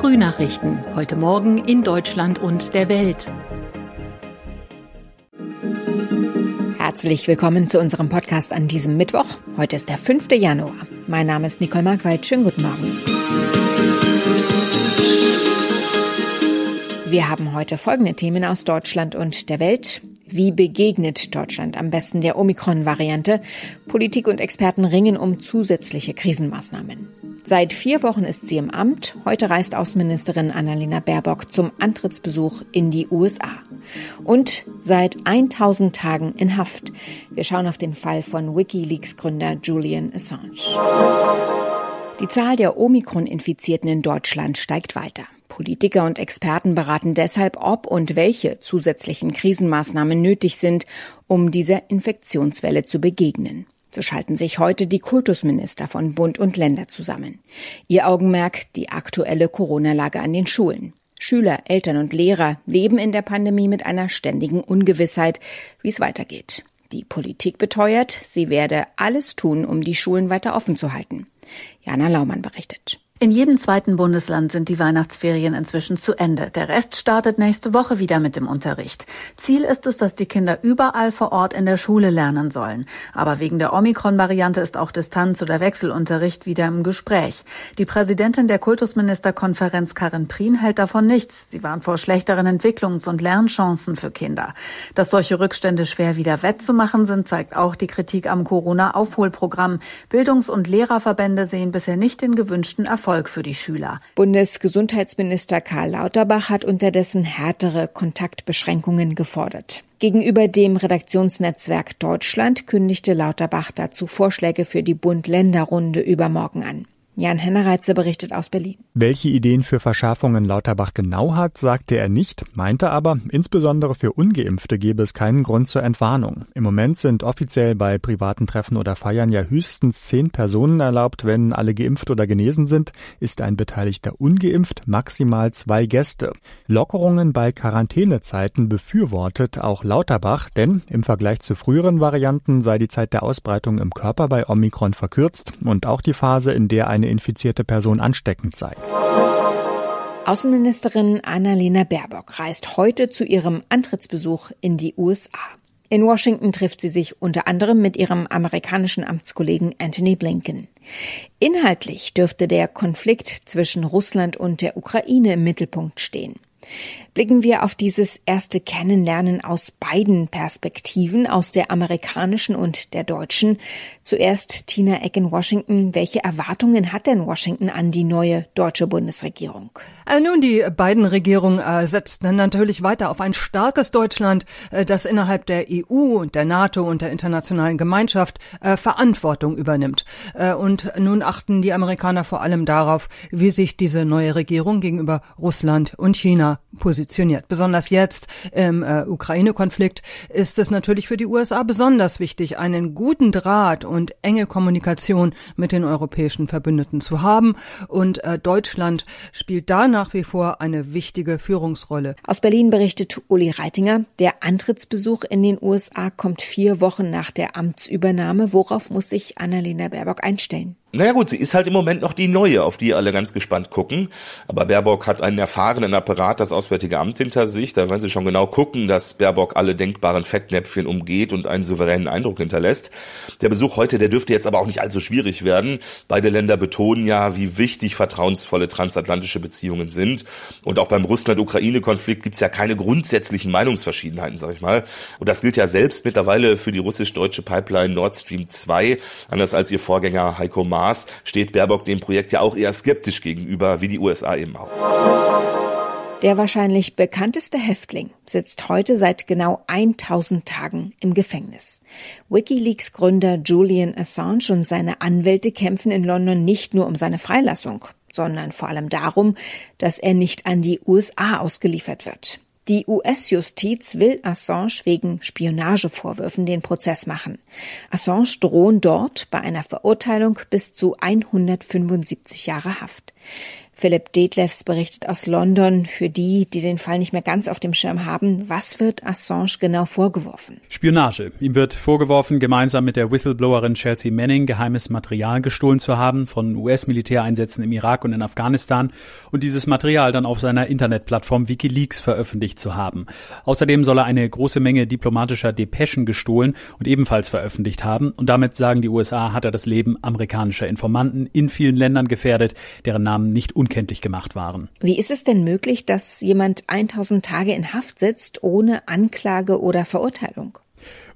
Frühnachrichten. Heute Morgen in Deutschland und der Welt. Herzlich willkommen zu unserem Podcast an diesem Mittwoch. Heute ist der 5. Januar. Mein Name ist Nicole Markwald. Schönen guten Morgen. Wir haben heute folgende Themen aus Deutschland und der Welt. Wie begegnet Deutschland am besten der Omikron-Variante? Politik und Experten ringen um zusätzliche Krisenmaßnahmen. Seit vier Wochen ist sie im Amt. Heute reist Außenministerin Annalena Baerbock zum Antrittsbesuch in die USA. Und seit 1000 Tagen in Haft. Wir schauen auf den Fall von Wikileaks-Gründer Julian Assange. Die Zahl der Omikron-Infizierten in Deutschland steigt weiter. Politiker und Experten beraten deshalb, ob und welche zusätzlichen Krisenmaßnahmen nötig sind, um dieser Infektionswelle zu begegnen. So schalten sich heute die Kultusminister von Bund und Länder zusammen. Ihr Augenmerk die aktuelle Corona-Lage an den Schulen. Schüler, Eltern und Lehrer leben in der Pandemie mit einer ständigen Ungewissheit, wie es weitergeht. Die Politik beteuert, sie werde alles tun, um die Schulen weiter offen zu halten. Jana Laumann berichtet. In jedem zweiten Bundesland sind die Weihnachtsferien inzwischen zu Ende. Der Rest startet nächste Woche wieder mit dem Unterricht. Ziel ist es, dass die Kinder überall vor Ort in der Schule lernen sollen. Aber wegen der Omikron-Variante ist auch Distanz- oder Wechselunterricht wieder im Gespräch. Die Präsidentin der Kultusministerkonferenz Karin Prien hält davon nichts. Sie warnt vor schlechteren Entwicklungs- und Lernchancen für Kinder. Dass solche Rückstände schwer wieder wettzumachen sind, zeigt auch die Kritik am Corona-Aufholprogramm. Bildungs- und Lehrerverbände sehen bisher nicht den gewünschten Erfolg Erfolg für die Schüler. Bundesgesundheitsminister Karl Lauterbach hat unterdessen härtere Kontaktbeschränkungen gefordert. Gegenüber dem Redaktionsnetzwerk Deutschland kündigte Lauterbach dazu Vorschläge für die Bund-Länder-Runde übermorgen an. Jan Hennereitze berichtet aus Berlin. Welche Ideen für Verschärfungen Lauterbach genau hat, sagte er nicht, meinte aber, insbesondere für Ungeimpfte gebe es keinen Grund zur Entwarnung. Im Moment sind offiziell bei privaten Treffen oder Feiern ja höchstens zehn Personen erlaubt. Wenn alle geimpft oder genesen sind, ist ein Beteiligter ungeimpft, maximal zwei Gäste. Lockerungen bei Quarantänezeiten befürwortet auch Lauterbach, denn im Vergleich zu früheren Varianten sei die Zeit der Ausbreitung im Körper bei Omikron verkürzt und auch die Phase, in der eine infizierte Person ansteckend sei. Außenministerin Annalena Baerbock reist heute zu ihrem Antrittsbesuch in die USA. In Washington trifft sie sich unter anderem mit ihrem amerikanischen Amtskollegen Anthony Blinken. Inhaltlich dürfte der Konflikt zwischen Russland und der Ukraine im Mittelpunkt stehen. Blicken wir auf dieses erste Kennenlernen aus beiden Perspektiven, aus der amerikanischen und der deutschen. Zuerst Tina Eck in Washington. Welche Erwartungen hat denn Washington an die neue deutsche Bundesregierung? Äh, nun, die beiden Regierungen äh, setzten natürlich weiter auf ein starkes Deutschland, äh, das innerhalb der EU und der NATO und der internationalen Gemeinschaft äh, Verantwortung übernimmt. Und nun achten die Amerikaner vor allem darauf, wie sich diese neue Regierung gegenüber Russland und China positioniert. Besonders jetzt im äh, Ukraine-Konflikt ist es natürlich für die USA besonders wichtig, einen guten Draht und enge Kommunikation mit den europäischen Verbündeten zu haben. Und äh, Deutschland spielt da nach wie vor eine wichtige Führungsrolle. Aus Berlin berichtet Uli Reitinger, der Antrittsbesuch in den USA kommt vier Wochen nach der Amtsübernahme. Worauf muss sich Annalena Baerbock einstellen? Naja gut, sie ist halt im Moment noch die Neue, auf die alle ganz gespannt gucken. Aber Baerbock hat einen erfahrenen Apparat, das Auswärtige Amt hinter sich. Da werden sie schon genau gucken, dass Baerbock alle denkbaren Fettnäpfchen umgeht und einen souveränen Eindruck hinterlässt. Der Besuch heute, der dürfte jetzt aber auch nicht allzu schwierig werden. Beide Länder betonen ja, wie wichtig vertrauensvolle transatlantische Beziehungen sind. Und auch beim Russland-Ukraine-Konflikt gibt's ja keine grundsätzlichen Meinungsverschiedenheiten, sag ich mal. Und das gilt ja selbst mittlerweile für die russisch-deutsche Pipeline Nord Stream 2, anders als ihr Vorgänger Heiko Maas Maß steht Baerbock dem Projekt ja auch eher skeptisch gegenüber, wie die USA eben auch. Der wahrscheinlich bekannteste Häftling sitzt heute seit genau 1000 Tagen im Gefängnis. Wikileaks Gründer Julian Assange und seine Anwälte kämpfen in London nicht nur um seine Freilassung, sondern vor allem darum, dass er nicht an die USA ausgeliefert wird. Die US-Justiz will Assange wegen Spionagevorwürfen den Prozess machen. Assange drohen dort bei einer Verurteilung bis zu 175 Jahre Haft. Philipp Detlefs berichtet aus London. Für die, die den Fall nicht mehr ganz auf dem Schirm haben, was wird Assange genau vorgeworfen? Spionage. Ihm wird vorgeworfen, gemeinsam mit der Whistleblowerin Chelsea Manning geheimes Material gestohlen zu haben von US-Militäreinsätzen im Irak und in Afghanistan und dieses Material dann auf seiner Internetplattform Wikileaks veröffentlicht zu haben. Außerdem soll er eine große Menge diplomatischer Depeschen gestohlen und ebenfalls veröffentlicht haben und damit sagen die USA, hat er das Leben amerikanischer Informanten in vielen Ländern gefährdet, deren Namen nicht unkenntlich gemacht waren. Wie ist es denn möglich, dass jemand 1000 Tage in Haft sitzt ohne Anklage oder Verurteilung?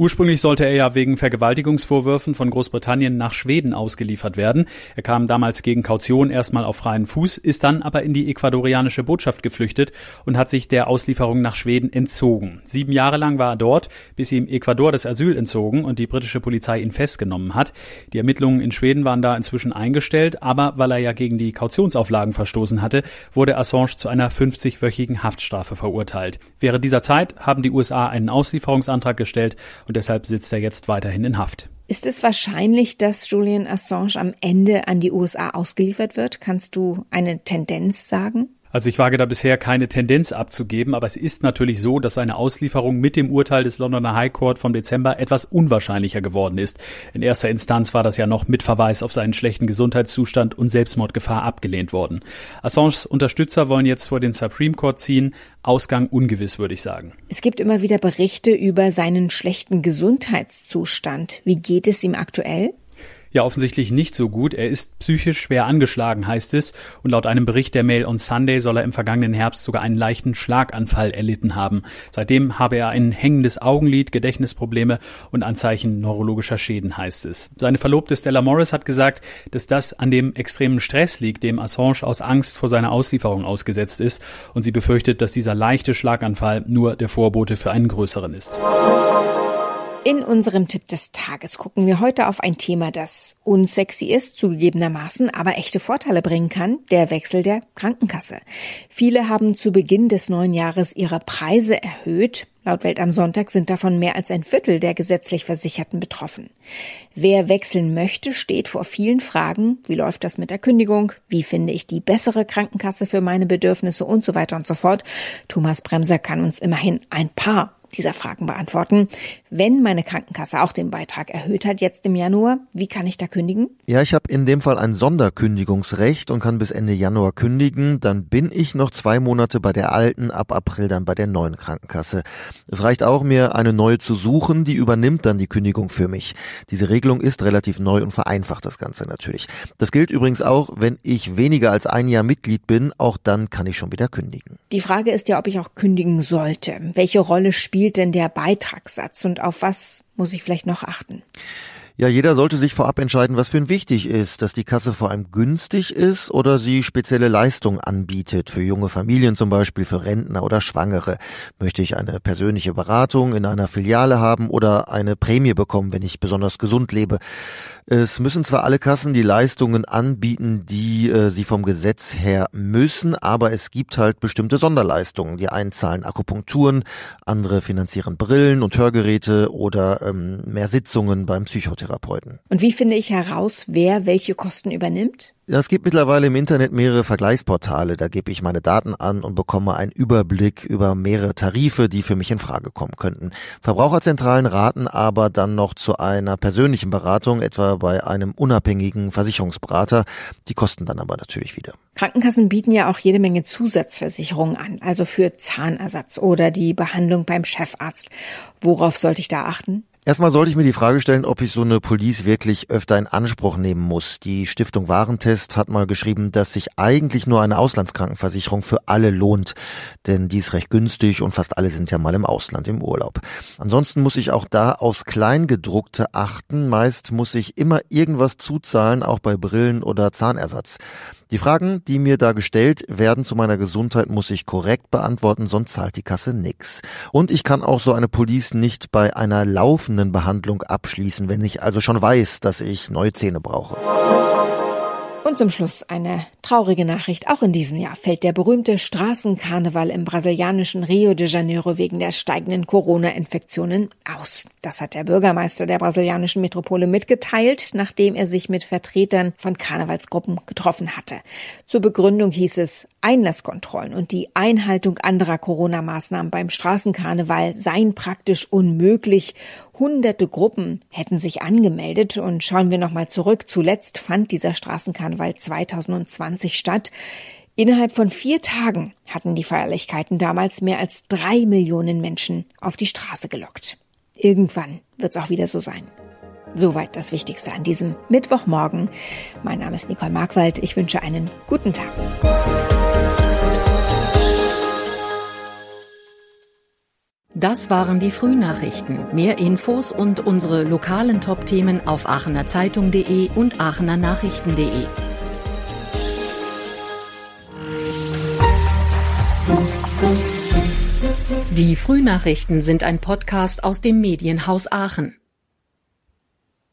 Ursprünglich sollte er ja wegen Vergewaltigungsvorwürfen von Großbritannien nach Schweden ausgeliefert werden. Er kam damals gegen Kaution erstmal auf freien Fuß, ist dann aber in die ecuadorianische Botschaft geflüchtet und hat sich der Auslieferung nach Schweden entzogen. Sieben Jahre lang war er dort, bis ihm Ecuador das Asyl entzogen und die britische Polizei ihn festgenommen hat. Die Ermittlungen in Schweden waren da inzwischen eingestellt, aber weil er ja gegen die Kautionsauflagen verstoßen hatte, wurde Assange zu einer 50-wöchigen Haftstrafe verurteilt. Während dieser Zeit haben die USA einen Auslieferungsantrag gestellt und deshalb sitzt er jetzt weiterhin in Haft. Ist es wahrscheinlich, dass Julian Assange am Ende an die USA ausgeliefert wird? Kannst du eine Tendenz sagen? Also ich wage da bisher keine Tendenz abzugeben, aber es ist natürlich so, dass eine Auslieferung mit dem Urteil des Londoner High Court vom Dezember etwas unwahrscheinlicher geworden ist. In erster Instanz war das ja noch mit Verweis auf seinen schlechten Gesundheitszustand und Selbstmordgefahr abgelehnt worden. Assanges Unterstützer wollen jetzt vor den Supreme Court ziehen. Ausgang ungewiss, würde ich sagen. Es gibt immer wieder Berichte über seinen schlechten Gesundheitszustand. Wie geht es ihm aktuell? Ja offensichtlich nicht so gut. Er ist psychisch schwer angeschlagen, heißt es. Und laut einem Bericht der Mail on Sunday soll er im vergangenen Herbst sogar einen leichten Schlaganfall erlitten haben. Seitdem habe er ein hängendes Augenlid, Gedächtnisprobleme und Anzeichen neurologischer Schäden, heißt es. Seine Verlobte Stella Morris hat gesagt, dass das an dem extremen Stress liegt, dem Assange aus Angst vor seiner Auslieferung ausgesetzt ist. Und sie befürchtet, dass dieser leichte Schlaganfall nur der Vorbote für einen größeren ist. In unserem Tipp des Tages gucken wir heute auf ein Thema, das unsexy ist, zugegebenermaßen, aber echte Vorteile bringen kann, der Wechsel der Krankenkasse. Viele haben zu Beginn des neuen Jahres ihre Preise erhöht. Laut Welt am Sonntag sind davon mehr als ein Viertel der gesetzlich Versicherten betroffen. Wer wechseln möchte, steht vor vielen Fragen. Wie läuft das mit der Kündigung? Wie finde ich die bessere Krankenkasse für meine Bedürfnisse und so weiter und so fort? Thomas Bremser kann uns immerhin ein paar dieser Fragen beantworten. Wenn meine Krankenkasse auch den Beitrag erhöht hat jetzt im Januar, wie kann ich da kündigen? Ja, ich habe in dem Fall ein Sonderkündigungsrecht und kann bis Ende Januar kündigen. Dann bin ich noch zwei Monate bei der alten, ab April dann bei der neuen Krankenkasse. Es reicht auch, mir eine neue zu suchen, die übernimmt dann die Kündigung für mich. Diese Regelung ist relativ neu und vereinfacht das Ganze natürlich. Das gilt übrigens auch, wenn ich weniger als ein Jahr Mitglied bin, auch dann kann ich schon wieder kündigen. Die Frage ist ja, ob ich auch kündigen sollte. Welche Rolle spielt denn der Beitragssatz und auf was muss ich vielleicht noch achten? Ja, jeder sollte sich vorab entscheiden, was für ihn wichtig ist, dass die Kasse vor allem günstig ist oder sie spezielle Leistungen anbietet, für junge Familien zum Beispiel, für Rentner oder Schwangere. Möchte ich eine persönliche Beratung in einer Filiale haben oder eine Prämie bekommen, wenn ich besonders gesund lebe? Es müssen zwar alle Kassen die Leistungen anbieten, die äh, sie vom Gesetz her müssen, aber es gibt halt bestimmte Sonderleistungen. Die einen zahlen Akupunkturen, andere finanzieren Brillen und Hörgeräte oder ähm, mehr Sitzungen beim Psychotherapeuten. Und wie finde ich heraus, wer welche Kosten übernimmt? Es gibt mittlerweile im Internet mehrere Vergleichsportale. Da gebe ich meine Daten an und bekomme einen Überblick über mehrere Tarife, die für mich in Frage kommen könnten. Verbraucherzentralen raten aber dann noch zu einer persönlichen Beratung, etwa bei einem unabhängigen Versicherungsberater. Die kosten dann aber natürlich wieder. Krankenkassen bieten ja auch jede Menge Zusatzversicherungen an, also für Zahnersatz oder die Behandlung beim Chefarzt. Worauf sollte ich da achten? Erstmal sollte ich mir die Frage stellen, ob ich so eine Police wirklich öfter in Anspruch nehmen muss. Die Stiftung Warentest hat mal geschrieben, dass sich eigentlich nur eine Auslandskrankenversicherung für alle lohnt, denn die ist recht günstig und fast alle sind ja mal im Ausland im Urlaub. Ansonsten muss ich auch da aufs Kleingedruckte achten. Meist muss ich immer irgendwas zuzahlen, auch bei Brillen oder Zahnersatz. Die Fragen, die mir da gestellt werden zu meiner Gesundheit, muss ich korrekt beantworten, sonst zahlt die Kasse nix. Und ich kann auch so eine Police nicht bei einer laufenden Behandlung abschließen, wenn ich also schon weiß, dass ich neue Zähne brauche. Und zum Schluss eine traurige Nachricht. Auch in diesem Jahr fällt der berühmte Straßenkarneval im brasilianischen Rio de Janeiro wegen der steigenden Corona-Infektionen aus. Das hat der Bürgermeister der brasilianischen Metropole mitgeteilt, nachdem er sich mit Vertretern von Karnevalsgruppen getroffen hatte. Zur Begründung hieß es, Einlasskontrollen und die Einhaltung anderer Corona-Maßnahmen beim Straßenkarneval seien praktisch unmöglich. Hunderte Gruppen hätten sich angemeldet und schauen wir nochmal zurück. Zuletzt fand dieser Straßenkarneval 2020 statt. Innerhalb von vier Tagen hatten die Feierlichkeiten damals mehr als drei Millionen Menschen auf die Straße gelockt. Irgendwann wird es auch wieder so sein. Soweit das Wichtigste an diesem Mittwochmorgen. Mein Name ist Nicole Markwald. Ich wünsche einen guten Tag. Das waren die Frühnachrichten. Mehr Infos und unsere lokalen Top-Themen auf aachenerzeitung.de und aachenernachrichten.de. Die Frühnachrichten sind ein Podcast aus dem Medienhaus Aachen.